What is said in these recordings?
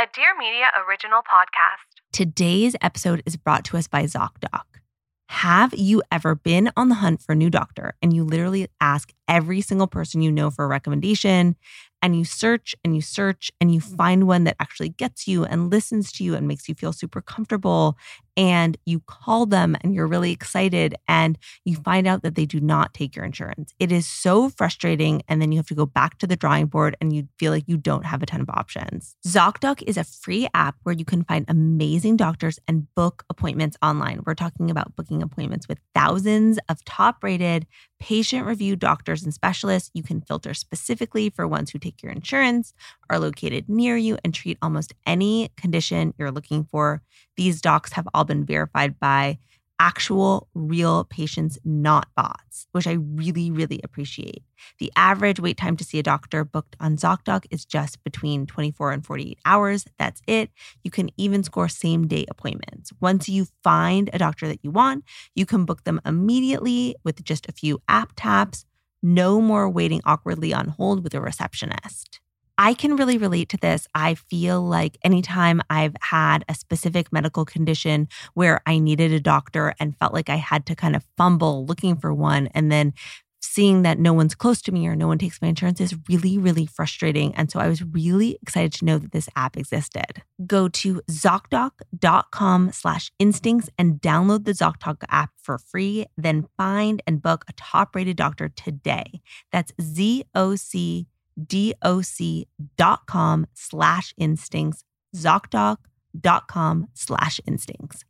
A Dear Media original podcast. Today's episode is brought to us by ZocDoc. Have you ever been on the hunt for a new doctor and you literally ask every single person you know for a recommendation and you search and you search and you mm-hmm. find one that actually gets you and listens to you and makes you feel super comfortable and you call them and you're really excited and you mm-hmm. find out that they do not take your insurance. It is so frustrating. And then you have to go back to the drawing board and you feel like you don't have a ton of options. ZocDoc is a free app where you can find amazing doctors and book appointments online. We're talking about booking appointments with thousands of top rated, patient reviewed doctors and specialists. You can filter specifically for ones who take your insurance, are located near you, and treat almost any condition you're looking for. These docs have all been verified by actual real patients, not bots, which I really, really appreciate. The average wait time to see a doctor booked on ZocDoc is just between 24 and 48 hours. That's it. You can even score same day appointments. Once you find a doctor that you want, you can book them immediately with just a few app taps. No more waiting awkwardly on hold with a receptionist. I can really relate to this. I feel like anytime I've had a specific medical condition where I needed a doctor and felt like I had to kind of fumble looking for one and then seeing that no one's close to me or no one takes my insurance is really, really frustrating. And so I was really excited to know that this app existed. Go to ZocDoc.com slash instincts and download the ZocDoc app for free. Then find and book a top rated doctor today. That's Z O C doc.com slash instincts, zocdoc.com slash instincts.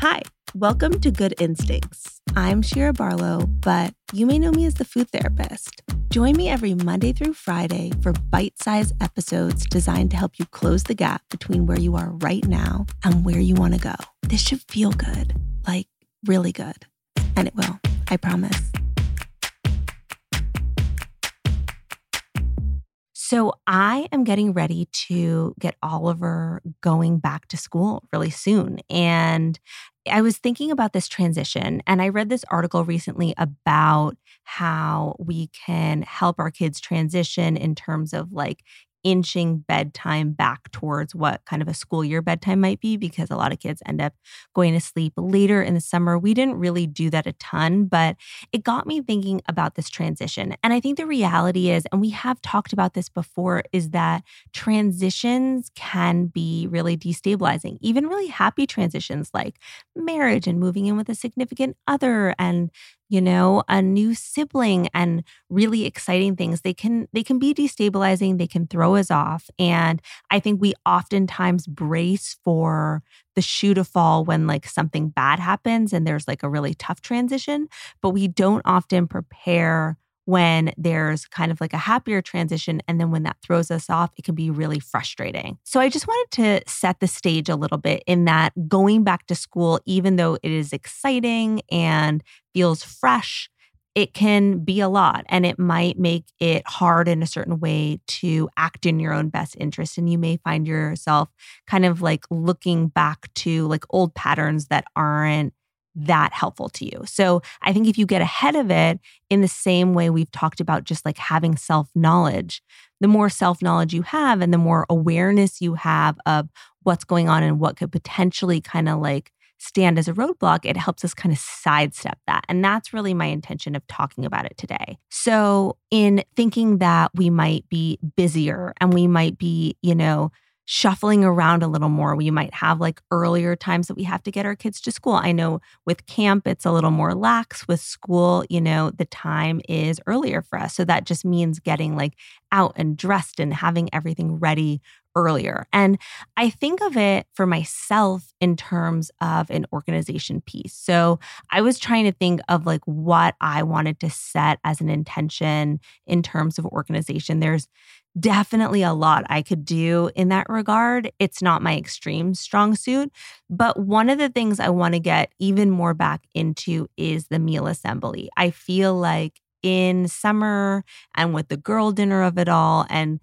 Hi, welcome to Good Instincts. I'm Shira Barlow, but you may know me as the food therapist. Join me every Monday through Friday for bite sized episodes designed to help you close the gap between where you are right now and where you want to go. This should feel good, like really good. And it will, I promise. So I am getting ready to get Oliver going back to school really soon. And I was thinking about this transition, and I read this article recently about how we can help our kids transition in terms of like inching bedtime back towards what kind of a school year bedtime might be because a lot of kids end up going to sleep later in the summer. We didn't really do that a ton, but it got me thinking about this transition. And I think the reality is, and we have talked about this before, is that transitions can be really destabilizing, even really happy transitions like marriage and moving in with a significant other and you know a new sibling and really exciting things. They can they can be destabilizing they can throw us off and i think we oftentimes brace for the shoe to fall when like something bad happens and there's like a really tough transition but we don't often prepare when there's kind of like a happier transition. And then when that throws us off, it can be really frustrating. So I just wanted to set the stage a little bit in that going back to school, even though it is exciting and feels fresh, it can be a lot and it might make it hard in a certain way to act in your own best interest. And you may find yourself kind of like looking back to like old patterns that aren't that helpful to you. So I think if you get ahead of it in the same way we've talked about just like having self knowledge, the more self knowledge you have and the more awareness you have of what's going on and what could potentially kind of like stand as a roadblock, it helps us kind of sidestep that. And that's really my intention of talking about it today. So, in thinking that we might be busier and we might be, you know, shuffling around a little more. We might have like earlier times that we have to get our kids to school. I know with camp, it's a little more lax. With school, you know, the time is earlier for us. So that just means getting like out and dressed and having everything ready earlier. And I think of it for myself in terms of an organization piece. So I was trying to think of like what I wanted to set as an intention in terms of organization. There's definitely a lot I could do in that regard. It's not my extreme strong suit. But one of the things I want to get even more back into is the meal assembly. I feel like in summer and with the girl dinner of it all, and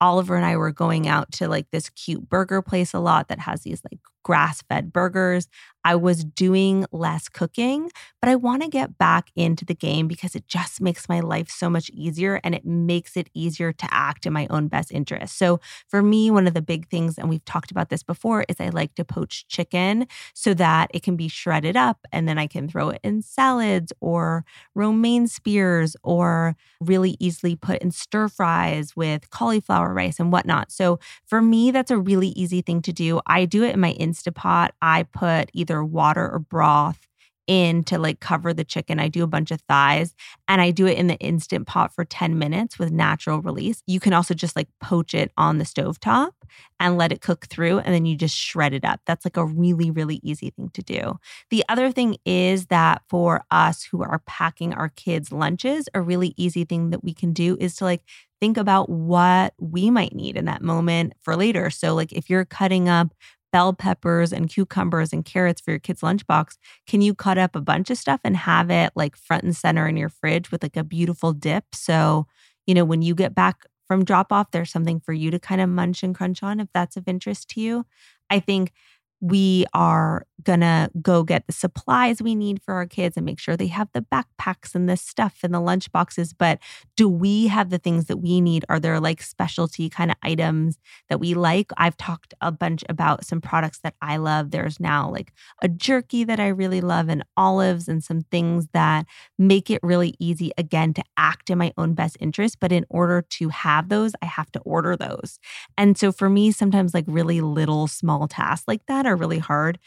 Oliver and I were going out to like this cute burger place a lot that has these like grass fed burgers. I was doing less cooking, but I want to get back into the game because it just makes my life so much easier and it makes it easier to act in my own best interest. So, for me, one of the big things, and we've talked about this before, is I like to poach chicken so that it can be shredded up and then I can throw it in salads or romaine spears or really easily put in stir fries with cauliflower rice and whatnot. So, for me, that's a really easy thing to do. I do it in my Instapot. I put either water or broth in to like cover the chicken. I do a bunch of thighs and I do it in the instant pot for 10 minutes with natural release. You can also just like poach it on the stove top and let it cook through and then you just shred it up. That's like a really really easy thing to do. The other thing is that for us who are packing our kids lunches, a really easy thing that we can do is to like think about what we might need in that moment for later. So like if you're cutting up bell peppers and cucumbers and carrots for your kid's lunchbox, can you cut up a bunch of stuff and have it like front and center in your fridge with like a beautiful dip? So, you know, when you get back from drop off, there's something for you to kind of munch and crunch on if that's of interest to you. I think we are gonna go get the supplies we need for our kids and make sure they have the backpacks and the stuff and the lunch boxes. But do we have the things that we need? Are there like specialty kind of items that we like? I've talked a bunch about some products that I love. There's now like a jerky that I really love and olives and some things that make it really easy again to act in my own best interest. But in order to have those, I have to order those. And so for me, sometimes like really little small tasks like that are are really hard.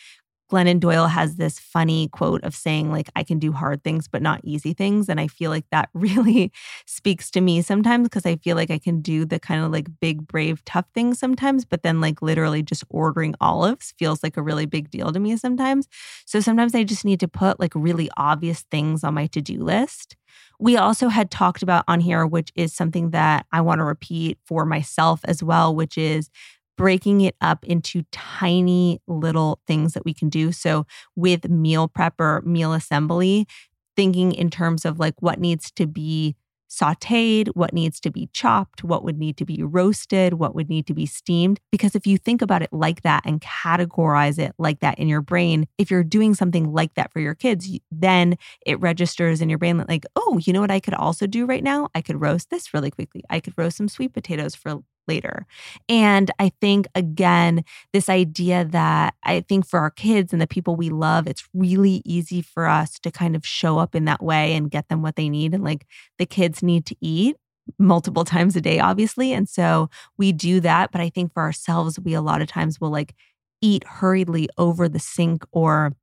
Glennon Doyle has this funny quote of saying, like, I can do hard things, but not easy things. And I feel like that really speaks to me sometimes because I feel like I can do the kind of like big, brave, tough things sometimes, but then like literally just ordering olives feels like a really big deal to me sometimes. So sometimes I just need to put like really obvious things on my to do list. We also had talked about on here, which is something that I want to repeat for myself as well, which is breaking it up into tiny little things that we can do. So with meal prep or meal assembly, thinking in terms of like what needs to be sauteed, what needs to be chopped, what would need to be roasted, what would need to be steamed. Because if you think about it like that and categorize it like that in your brain, if you're doing something like that for your kids, then it registers in your brain like, oh, you know what I could also do right now? I could roast this really quickly. I could roast some sweet potatoes for later. And I think, again, this idea that I think for our kids and the people we love, it's really easy for us to kind of show up in that way and get them what they need. And like the kids need to eat multiple times a day, obviously. And so we do that. But I think for ourselves, we a lot of times will like eat hurriedly over the sink or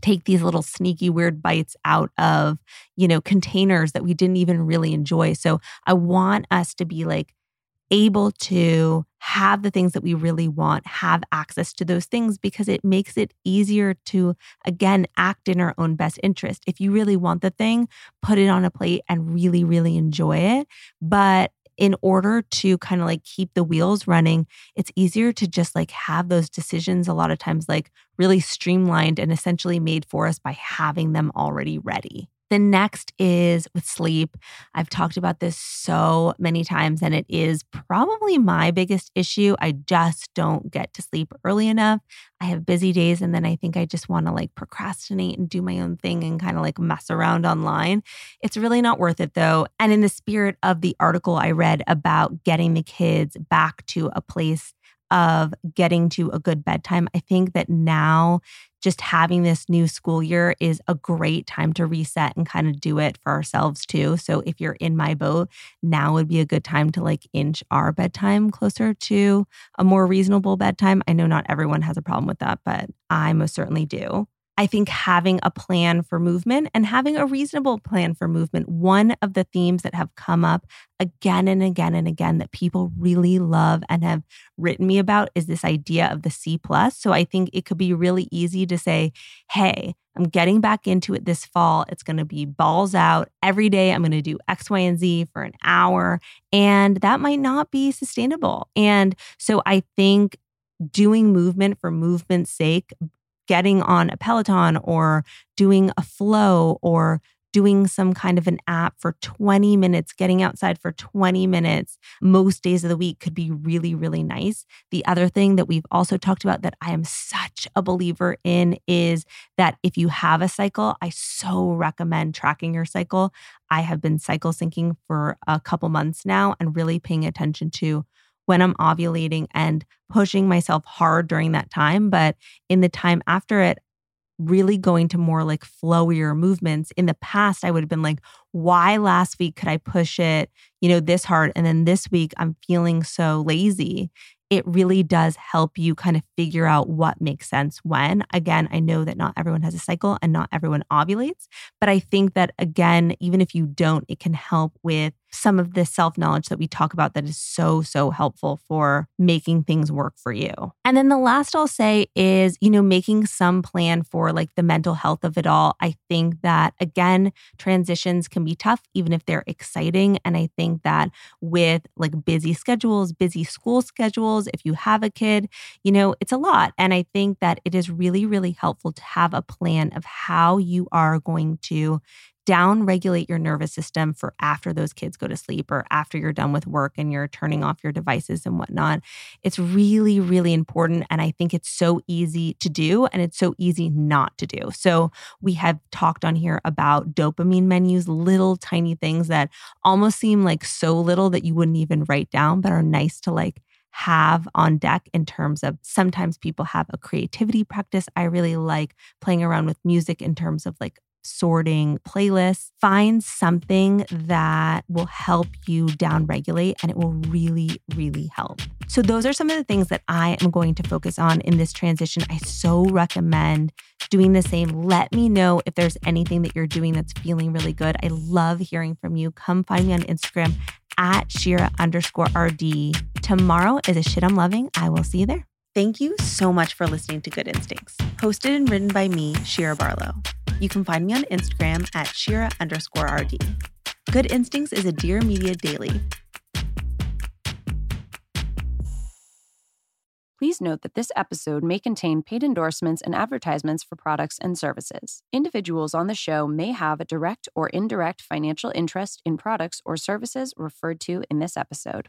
take these little sneaky weird bites out of you know containers that we didn't even really enjoy so i want us to be like able to have the things that we really want, have access to those things because it makes it easier to, again, act in our own best interest. If you really want the thing, put it on a plate and really, really enjoy it. But in order to kind of like keep the wheels running, it's easier to just like have those decisions a lot of times like really streamlined and essentially made for us by having them already ready. The next is with sleep. I've talked about this so many times, and it is probably my biggest issue. I just don't get to sleep early enough. I have busy days, and then I think I just want to like procrastinate and do my own thing and kind of like mess around online. It's really not worth it though. And in the spirit of the article I read about getting the kids back to a place of getting to a good bedtime. I think that now just having this new school year is a great time to reset and kind of do it for ourselves too. So if you're in my boat, now would be a good time to like inch our bedtime closer to a more reasonable bedtime. I know not everyone has a problem with that, but I most certainly do. I think having a plan for movement and having a reasonable plan for movement, one of the themes that have come up again and again and again that people really love and have written me about is this idea of the C plus. So I think it could be really easy to say, hey, I'm getting back into it this fall. It's going to be balls out every day. I'm going to do X, Y, and Z for an hour. And that might not be sustainable. And so I think doing movement for movement's sake getting on a Peloton or doing a flow or doing some kind of an app for 20 minutes, getting outside for 20 minutes most days of the week could be really, really nice. The other thing that we've also talked about that I am such a believer in is that if you have a cycle, I so recommend tracking your cycle. I have been cycle syncing for a couple months now and really paying attention to when I'm ovulating and pushing myself hard during that time. But in the time after it, really going to more like flowier movements. In the past, I would have been like, why last week could I push it, you know, this hard? And then this week I'm feeling so lazy it really does help you kind of figure out what makes sense when. Again, I know that not everyone has a cycle and not everyone ovulates, but I think that again, even if you don't, it can help with some of the self knowledge that we talk about that is so, so helpful for making things work for you. And then the last I'll say is, you know, making some plan for like the mental health of it all. I think that again, transitions can be tough, even if they're exciting. And I think that with like busy schedules, busy school schedules, if you have a kid, you know, it's a lot. And I think that it is really, really helpful to have a plan of how you are going to down regulate your nervous system for after those kids go to sleep or after you're done with work and you're turning off your devices and whatnot. It's really, really important. And I think it's so easy to do and it's so easy not to do. So we have talked on here about dopamine menus, little tiny things that almost seem like so little that you wouldn't even write down, but are nice to like have on deck in terms of sometimes people have a creativity practice. I really like playing around with music in terms of like sorting playlists. Find something that will help you down regulate and it will really, really help. So, those are some of the things that I am going to focus on in this transition. I so recommend doing the same. Let me know if there's anything that you're doing that's feeling really good. I love hearing from you. Come find me on Instagram at Shira underscore RD. Tomorrow is a shit I'm loving. I will see you there. Thank you so much for listening to Good Instincts, hosted and written by me, Shira Barlow. You can find me on Instagram at Shira underscore RD. Good Instincts is a Dear Media daily. Please note that this episode may contain paid endorsements and advertisements for products and services. Individuals on the show may have a direct or indirect financial interest in products or services referred to in this episode.